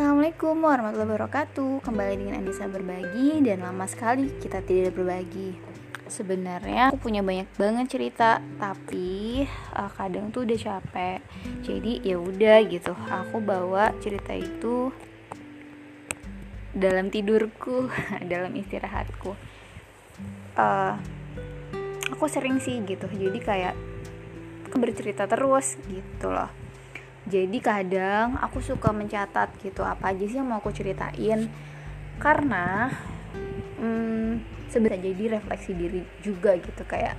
Assalamualaikum warahmatullahi wabarakatuh. Kembali dengan Anissa Berbagi Dan lama sekali kita tidak berbagi. Sebenarnya aku punya banyak banget cerita Tapi uh, kadang tuh udah capek. Jadi ya udah gitu Aku bawa cerita itu Dalam tidurku Dalam istirahatku. Uh, Aku sering sih gitu Jadi kayak bercerita terus gitu loh jadi kadang aku suka mencatat gitu apa aja sih yang mau aku ceritain. Karena hmm, sebenarnya jadi refleksi diri juga gitu kayak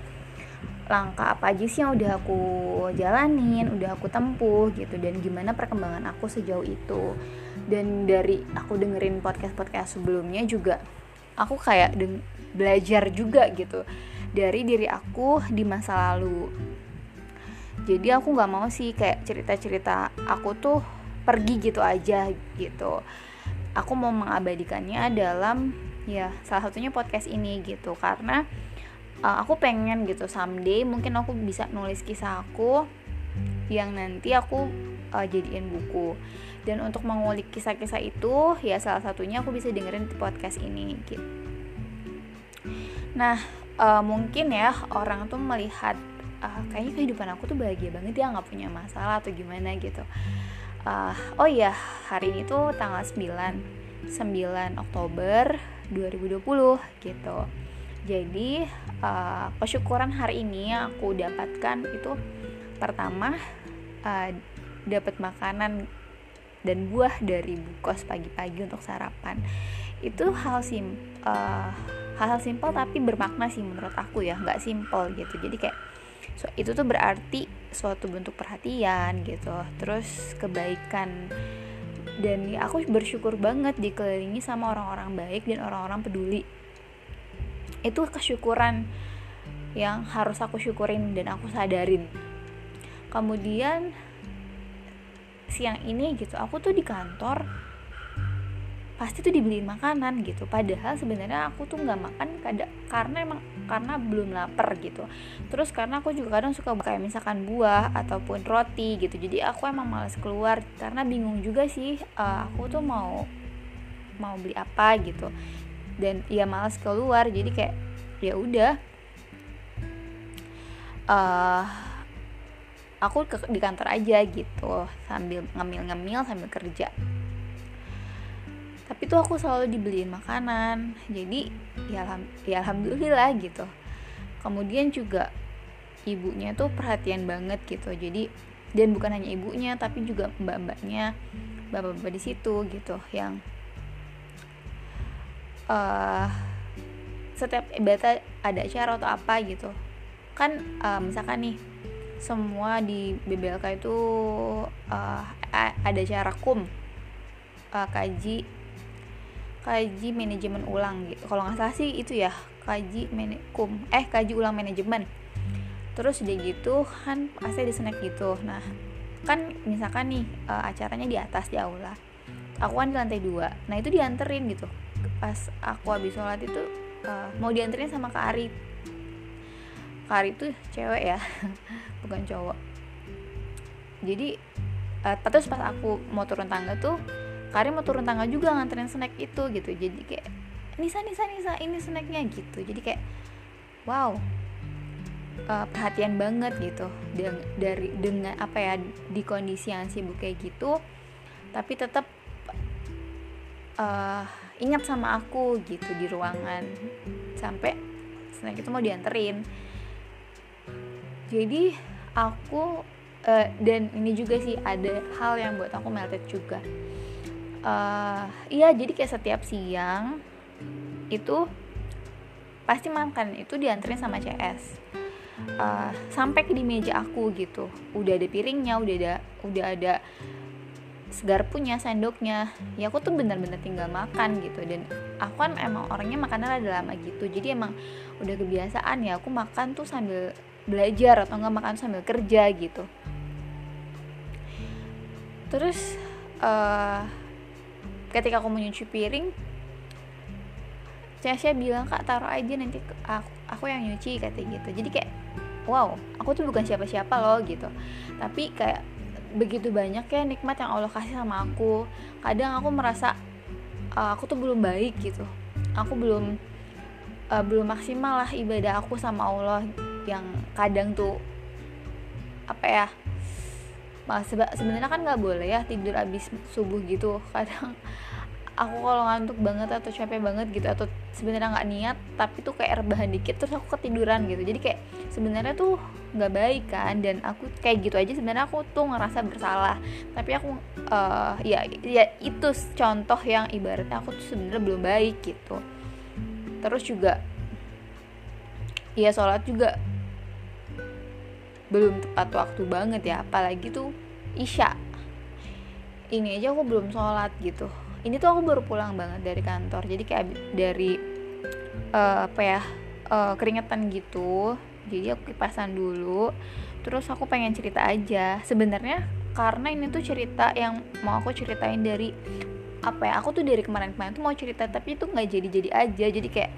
langkah apa aja sih yang udah aku jalanin udah aku tempuh gitu dan gimana perkembangan aku sejauh itu. Dan dari aku dengerin podcast podcast sebelumnya juga aku kayak belajar juga gitu dari diri aku di masa lalu jadi aku nggak mau sih kayak cerita-cerita aku tuh pergi gitu aja gitu. Aku mau mengabadikannya dalam ya salah satunya podcast ini gitu. Karena uh, aku pengen gitu someday mungkin aku bisa nulis kisah aku yang nanti aku uh, jadiin buku. Dan untuk mengulik kisah-kisah itu ya salah satunya aku bisa dengerin di podcast ini gitu. Nah uh, mungkin ya orang tuh melihat uh, kayaknya kehidupan aku tuh bahagia banget ya nggak punya masalah atau gimana gitu. Uh, oh iya hari ini tuh tanggal 9 9 Oktober 2020 gitu. Jadi uh, kesyukuran hari ini yang aku dapatkan itu pertama uh, dapat makanan dan buah dari bukos pagi-pagi untuk sarapan. Itu hal sim uh, hal-hal simpel tapi bermakna sih menurut aku ya nggak simpel gitu. Jadi kayak so, itu tuh berarti suatu bentuk perhatian gitu. Terus kebaikan. Dan aku bersyukur banget dikelilingi sama orang-orang baik dan orang-orang peduli. Itu kesyukuran yang harus aku syukurin dan aku sadarin. Kemudian siang ini gitu aku tuh di kantor pasti tuh dibeliin makanan gitu. Padahal sebenarnya aku tuh nggak makan kada, karena emang karena belum lapar gitu. Terus karena aku juga kadang suka kayak misalkan buah ataupun roti gitu. Jadi aku emang malas keluar karena bingung juga sih uh, aku tuh mau mau beli apa gitu. Dan ya malas keluar jadi kayak ya udah. Uh, aku ke, di kantor aja gitu sambil ngemil-ngemil sambil kerja tapi tuh aku selalu dibeliin makanan. Jadi ya, alham, ya alhamdulillah gitu. Kemudian juga ibunya tuh perhatian banget gitu. Jadi dan bukan hanya ibunya tapi juga mbak-mbaknya bapak-bapak di situ gitu yang uh, setiap ibadah ada acara atau apa gitu. Kan uh, misalkan nih semua di BBLK itu uh, ada acara kum uh, kaji kaji manajemen ulang gitu. Kalau nggak salah sih itu ya kaji kum eh kaji ulang manajemen. Terus udah gitu kan pasti di snack gitu. Nah kan misalkan nih uh, acaranya di atas di aula. Aku kan di lantai dua. Nah itu dianterin gitu. Pas aku habis sholat itu uh, mau dianterin sama kak Ari. Kak Ari tuh cewek ya bukan cowok. Jadi uh, terus pas aku mau turun tangga tuh Karim mau turun tangga juga nganterin snack itu gitu. Jadi kayak Nisa Nisa Nisa ini snacknya gitu. Jadi kayak wow uh, perhatian banget gitu. Dengan dari dengan apa ya di kondisi yang sibuk kayak gitu tapi tetap uh, ingat sama aku gitu di ruangan. Sampai snack itu mau dianterin. Jadi aku uh, dan ini juga sih ada hal yang buat aku melted juga uh, iya jadi kayak setiap siang itu pasti makan itu dianterin sama CS uh, eh, sampai ke di meja aku gitu. Udah ada piringnya udah ada udah ada segar punya sendoknya. Ya aku tuh bener-bener tinggal makan gitu. Dan aku kan emang orangnya makannya ada lama gitu. Jadi emang udah kebiasaan ya aku makan tuh sambil belajar atau nggak makan sambil kerja gitu. Terus uh, ketika aku menyuci piring Casya bilang kak taruh aja nanti aku, aku yang nyuci kata gitu. Jadi kayak wow aku tuh bukan siapa-siapa loh gitu. Tapi kayak begitu banyak ya nikmat yang Allah kasih sama aku. Kadang aku merasa uh, aku tuh belum baik gitu. Aku belum uh, belum maksimal lah ibadah aku sama Allah yang kadang tuh apa ya sebenarnya kan nggak boleh ya tidur abis subuh gitu. Kadang aku kalau ngantuk banget atau capek banget gitu atau sebenarnya nggak niat tapi tuh kayak rebahan dikit terus aku ketiduran gitu. Jadi kayak sebenarnya tuh nggak baik kan dan aku kayak gitu aja sebenarnya aku tuh ngerasa bersalah. Tapi aku uh, ya ya itu contoh yang ibaratnya aku tuh sebenarnya belum baik gitu. Terus juga ya sholat juga belum tepat waktu banget ya apalagi tuh isya. Ini aja aku belum sholat gitu. Ini tuh aku baru pulang banget dari kantor jadi kayak dari uh, apa ya uh, keringetan gitu. Jadi aku kipasan dulu terus aku pengen cerita aja. Sebenarnya karena ini tuh cerita yang mau aku ceritain dari apa ya aku tuh dari kemarin-kemarin tuh mau cerita tapi itu nggak jadi-jadi aja. Jadi kayak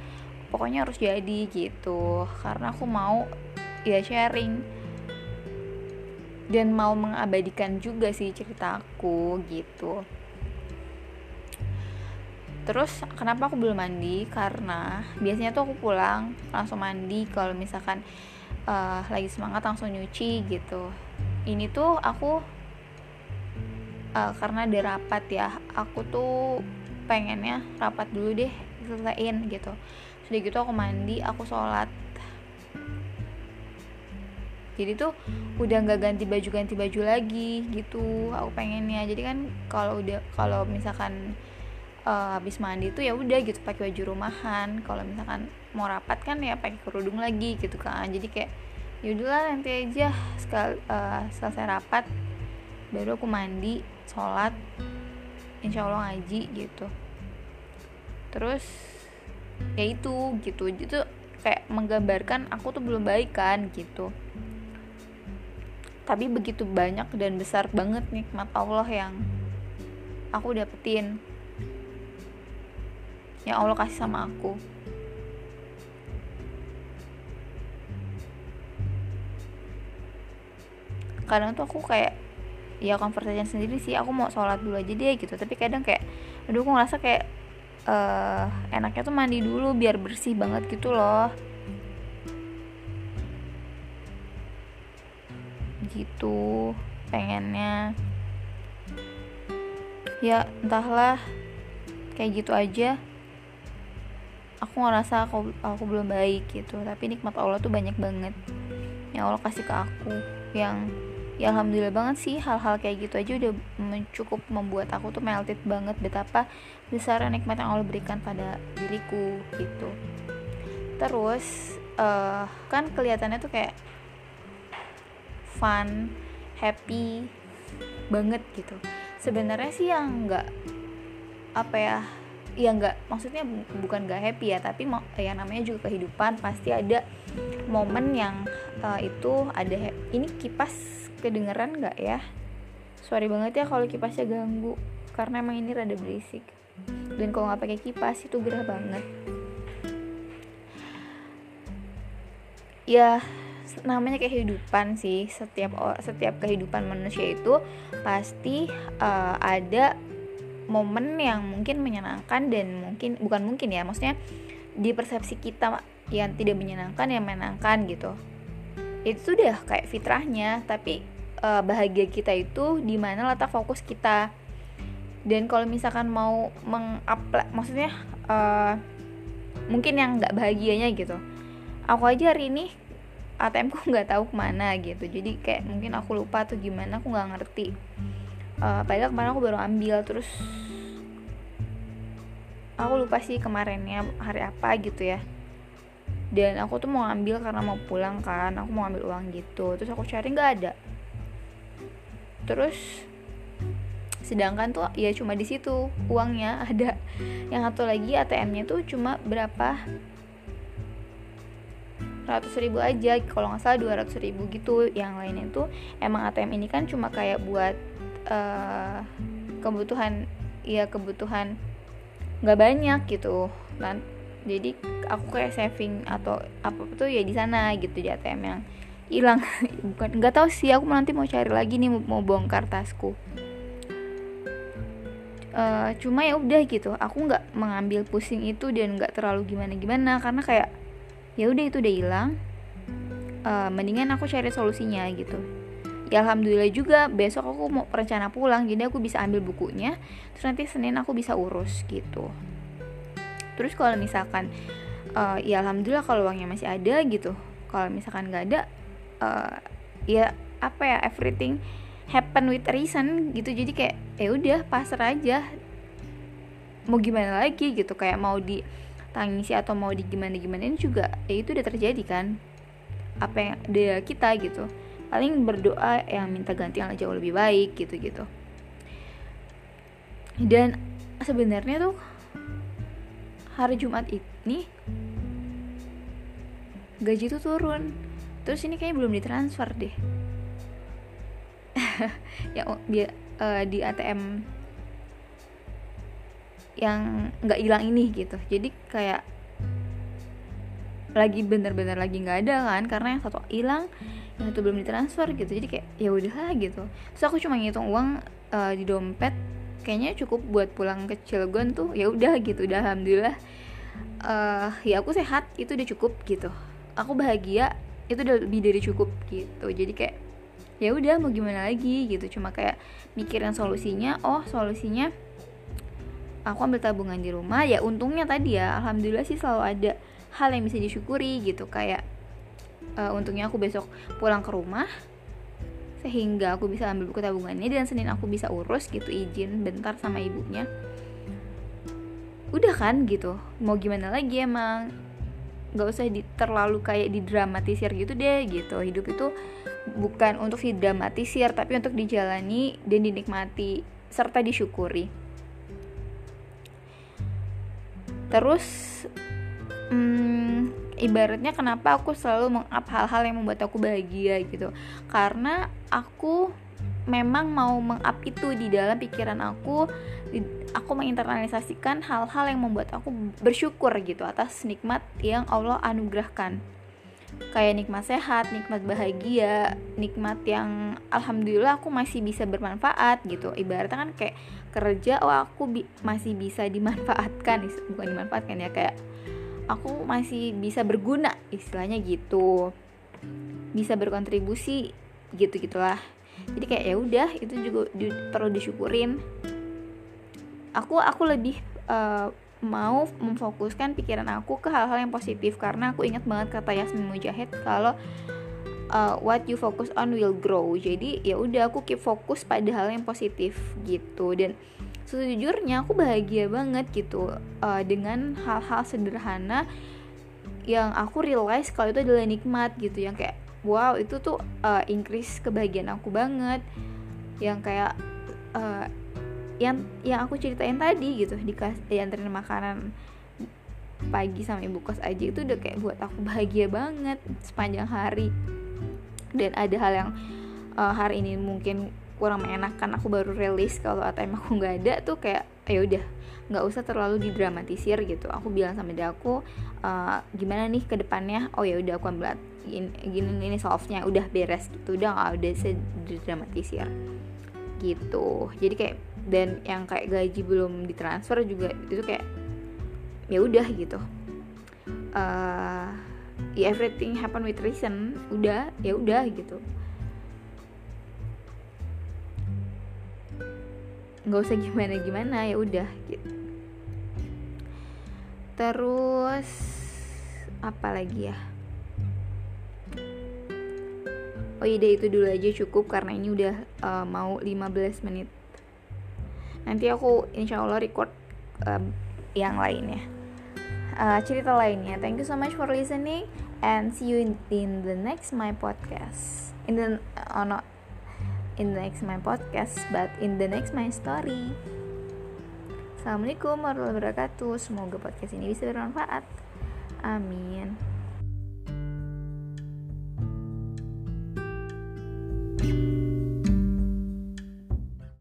pokoknya harus jadi gitu. Karena aku mau ya sharing dan mau mengabadikan juga sih cerita aku gitu. Terus kenapa aku belum mandi? Karena biasanya tuh aku pulang langsung mandi. Kalau misalkan uh, lagi semangat langsung nyuci gitu. Ini tuh aku uh, karena ada rapat ya aku tuh pengennya rapat dulu deh selesaiin gitu. Sudah gitu aku mandi aku sholat jadi tuh udah nggak ganti baju ganti baju lagi gitu. Aku pengennya. Jadi kan kalau udah kalau misalkan uh, habis mandi tuh ya udah gitu pakai baju rumahan. Kalau misalkan mau rapat kan ya pakai kerudung lagi gitu kan. Jadi kayak yaudahlah nanti aja sekal uh, selesai rapat baru aku mandi sholat insya Allah ngaji gitu. Terus ya itu gitu. Itu kayak menggambarkan aku tuh belum baik kan gitu tapi begitu banyak dan besar banget nikmat Allah yang aku dapetin. Yang Allah kasih sama aku. Kadang tuh aku kayak ya conversation sendiri sih. Aku mau sholat dulu aja deh gitu. Tapi kadang kayak aduh aku ngerasa kayak uh, enaknya tuh mandi dulu biar bersih banget gitu loh gitu pengennya. Ya entahlah. Kayak gitu aja. Aku ngerasa aku aku belum baik gitu tapi nikmat Allah tuh banyak banget. Yang Allah kasih ke aku yang ya alhamdulillah banget sih hal-hal kayak gitu aja udah cukup membuat aku tuh melted banget betapa besar nikmat yang Allah berikan pada diriku gitu. Terus uh, kan kelihatannya tuh kayak fun happy banget gitu. Sebenarnya sih yang nggak apa ya ya nggak maksudnya bukan nggak happy ya tapi ya namanya juga kehidupan pasti ada momen yang uh, itu ada ini kipas kedengeran nggak ya? Sorry banget ya kalau kipasnya ganggu karena emang ini rada berisik. Dan kalau nggak pakai kipas itu gerah banget. Ya namanya kehidupan sih. Setiap setiap kehidupan manusia itu pasti uh, ada momen yang mungkin menyenangkan dan mungkin bukan mungkin ya maksudnya di persepsi kita yang tidak menyenangkan yang menyenangkan gitu. Itu sudah kayak fitrahnya tapi uh, bahagia kita itu di mana letak fokus kita. Dan kalau misalkan mau mengapla maksudnya uh, mungkin yang nggak bahagianya gitu. Aku aja hari ini ATM ku nggak tahu ke mana gitu. Jadi kayak mungkin aku lupa atau gimana aku nggak ngerti. Uh, padahal kemarin aku baru ambil terus aku lupa sih kemarinnya hari apa gitu ya. Dan aku tuh mau ambil karena mau pulang kan aku mau ambil uang gitu. Terus aku cari nggak ada. Terus sedangkan tuh ya cuma di situ uangnya ada. Yang satu lagi ATM-nya tuh cuma berapa ratus ribu aja kalau nggak salah dua ratus ribu gitu. Yang lainnya tuh emang ATM ini kan cuma kayak buat uh, kebutuhan ya kebutuhan nggak banyak gitu. Kan jadi aku kayak saving atau apa tuh ya di sana gitu di ATM yang hilang. Bukan nggak tahu sih aku nanti mau cari lagi nih mau bongkar tasku uh, cuma ya udah gitu. Aku nggak mengambil pusing itu dan nggak terlalu gimana gimana karena kayak ya udah itu udah hilang. Uh, mendingan aku cari solusinya gitu. Ya alhamdulillah juga besok aku mau rencana pulang jadi aku bisa ambil bukunya terus nanti senin aku bisa urus gitu. Terus kalau misalkan uh, ya alhamdulillah kalau uangnya masih ada gitu. Kalau misalkan nggak ada uh, ya apa ya everything happen with reason gitu. Jadi kayak ya udah pasrah aja. Mau gimana lagi gitu kayak mau ditangisi atau mau di gimana gimana ini juga ya itu udah terjadi kan. Apa yang dia kita gitu. Paling berdoa yang minta ganti yang jauh lebih baik gitu gitu dan sebenarnya tuh hari Jumat ini gaji tuh turun. Terus ini kayaknya belum ditransfer deh. Yang dia uh, di ATM yang nggak hilang ini gitu. Jadi kayak lagi bener-bener lagi nggak ada kan karena yang satu hilang yang itu belum ditransfer gitu. Jadi kayak ya udah gitu. Terus aku cuma ngitung uang uh, di dompet kayaknya cukup buat pulang ke Cilegon tuh ya udah gitu udah alhamdulillah. Uh, ya aku sehat itu udah cukup gitu. Aku bahagia itu udah lebih dari cukup gitu. Jadi kayak ya udah mau gimana lagi gitu. Cuma kayak mikirin solusinya oh solusinya aku ambil tabungan di rumah ya untungnya tadi ya alhamdulillah sih selalu ada hal yang bisa disyukuri gitu. Kayak uh, untungnya aku besok pulang ke rumah sehingga aku bisa ambil buku tabungannya dan Senin aku bisa urus gitu izin bentar sama ibunya. Udah kan gitu mau gimana lagi emang? Nggak usah di, terlalu kayak didramatisir gitu deh gitu. Hidup itu bukan untuk didramatisir tapi untuk dijalani dan dinikmati serta disyukuri terus hmm, ibaratnya kenapa aku selalu mengap hal-hal yang membuat aku bahagia gitu. Karena aku memang mau mengap itu di dalam pikiran aku aku menginternalisasikan hal-hal yang membuat aku bersyukur gitu atas nikmat yang Allah anugerahkan kayak nikmat sehat, nikmat bahagia, nikmat yang alhamdulillah aku masih bisa bermanfaat gitu. Ibaratnya kan kayak kerja, oh aku bi masih bisa dimanfaatkan, bukan dimanfaatkan ya kayak aku masih bisa berguna istilahnya gitu. Bisa berkontribusi gitu gitulah. Jadi kayak ya udah itu juga perlu disyukurin aku aku lebih uh, mau memfokuskan pikiran aku ke hal-hal yang positif. Karena aku ingat banget kata Yasmin Mujahid kalau uh, what you focus on will grow. Jadi ya udah aku keep fokus pada hal yang positif gitu. Dan sejujurnya aku bahagia banget gitu uh, dengan hal-hal sederhana yang aku realize kalau itu adalah nikmat gitu. Yang kayak wow itu tuh uh, increase kebahagiaan aku banget. Yang kayak uh, yang yang aku ceritain tadi gitu dikas dianterin makanan pagi sama ibu kos aja itu udah kayak buat aku bahagia banget sepanjang hari. Dan ada hal yang uh, hari ini mungkin kurang mengenakan aku baru rilis kalau ATM aku nggak ada tuh kayak ya udah nggak usah terlalu didramatisir gitu. Aku bilang sama dia aku uh, gimana nih ke depannya? Oh ya udah aku ambil gini, ini solve nya udah beres. Gitu udah nggak udah didramatisir. Gitu. Jadi kayak dan yang kayak gaji belum ditransfer juga itu kayak ya udah gitu. Uh, ya everything happen with reason udah ya udah gitu. Nggak usah gimana gimana ya udah gitu. Terus apa lagi ya? Oh iya itu dulu aja cukup karena ini udah uh, mau 15 menit nanti aku insya Allah record um, yang lainnya. Uh, cerita lainnya. Thank you so much for listening and see you in, the next my podcast. In the uh, not in the next my podcast but in the next my story. Assalamualaikum warahmatullahi wabarakatuh. Semoga podcast ini bisa bermanfaat. Amin